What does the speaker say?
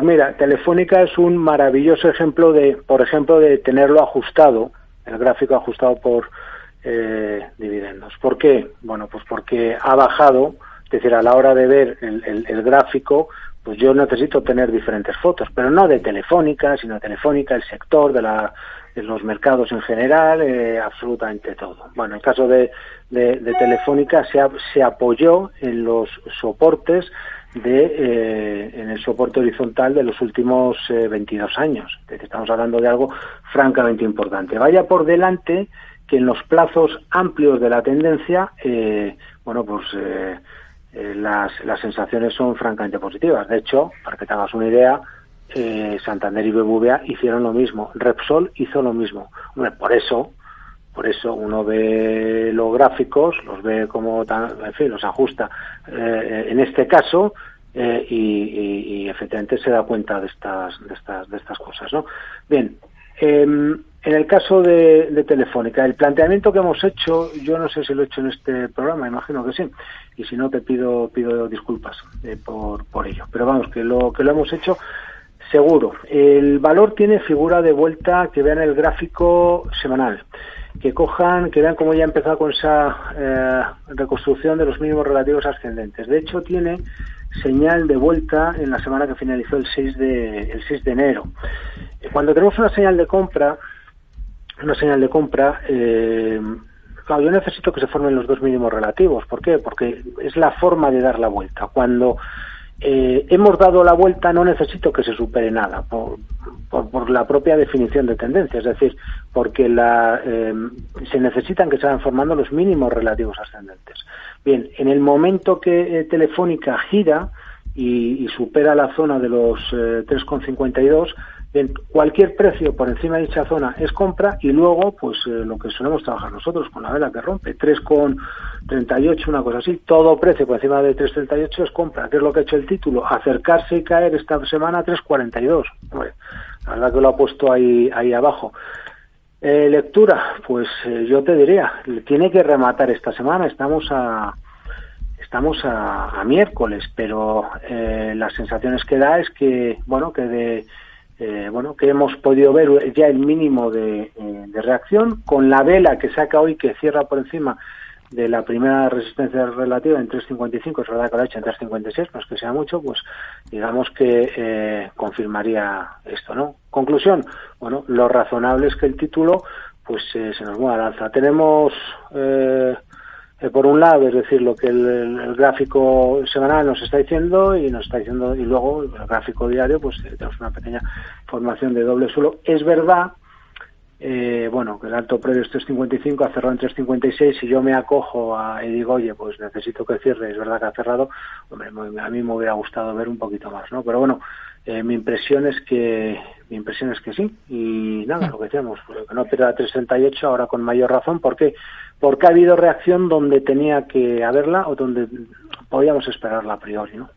Pues mira, Telefónica es un maravilloso ejemplo de, por ejemplo, de tenerlo ajustado, el gráfico ajustado por eh, dividendos. ¿Por qué? Bueno, pues porque ha bajado, es decir, a la hora de ver el, gráfico, pues yo necesito tener diferentes fotos, pero no de Telefónica, sino Telefónica, el sector, de, la, de los mercados en general, eh, absolutamente todo. Bueno, en el caso de, de, Telefónica se, se apoyó en los soportes de eh, en el soporte horizontal de los últimos 22 eh, años. Estamos hablando de algo francamente importante. Vaya por delante que en los plazos amplios de la tendencia, eh, bueno, pues las, las sensaciones son francamente positivas. De hecho, para que te hagas una idea, Santander y BBVA hicieron lo mismo. Repsol hizo lo mismo. Hombre, por eso por eso uno ve los gráficos, los ve como, en fin, los ajusta eh, en este caso eh, y, efectivamente se da cuenta de estas, de estas, de estas cosas, ¿no? Bien, em, en el caso de, Telefónica, el planteamiento que hemos hecho, yo no sé si lo he hecho en este programa, imagino que sí, y si no te pido pido disculpas eh, por, por ello. Pero vamos, que lo que lo hemos hecho seguro. El valor tiene figura de vuelta que vean el gráfico semanal que cojan, que vean cómo ya ha empezado con esa eh, reconstrucción de los mínimos relativos ascendentes. De hecho, tiene señal de vuelta en la semana que finalizó el 6 de, el 6 de enero. Cuando tenemos una señal de compra, una señal de compra, eh, claro, yo necesito que se formen los dos mínimos relativos. ¿Por qué? Porque es la forma de dar la vuelta. Cuando eh, hemos dado la vuelta, no necesito que se supere nada, por, por, la propia definición de tendencia, es decir, porque la, eh, se necesitan que se vayan formando los mínimos relativos ascendentes. Bien, en el momento que eh, Telefónica gira y, supera la zona de los 3,52, Bien, cualquier precio por encima de dicha zona es compra y luego, pues eh, lo que solemos trabajar nosotros con la vela que rompe, 3,38, una cosa así, todo precio por encima de 3,38 es compra. ¿Qué es lo que ha hecho el título? Acercarse y caer esta semana a 3,42. la verdad que lo ha puesto ahí, ahí abajo. Eh, lectura, pues eh, yo te diría, tiene que rematar esta semana, estamos a estamos a, miércoles, pero las sensaciones que da es que, bueno, que de eh, bueno, que hemos podido ver ya el mínimo eh, de, reacción con la vela que saca hoy que cierra por encima de la primera resistencia relativa en 3.55, es verdad que lo ha hecho en 3.56, no es que sea mucho, pues digamos que eh, confirmaría esto, ¿no? Conclusión, bueno, lo razonable es que el título pues se nos mueva al alza. Tenemos eh, por un lado, es decir, lo que el, gráfico semanal nos está diciendo y nos está diciendo, y luego el gráfico diario, pues eh, tenemos una pequeña formación de doble suelo. Es verdad, eh, bueno, que el alto previo es 3.55, ha cerrado en 3.56, si yo me acojo a, y digo, oye, pues necesito que cierre, es verdad que ha cerrado, hombre, a mí me hubiera gustado ver un poquito más, ¿no? Pero bueno, mi impresión es que mi impresión es que sí y nada lo que decíamos pues, que no pierda 368 ahora con mayor razón ¿por qué? porque ha habido reacción donde tenía que haberla o donde podíamos esperarla a priori, ¿no?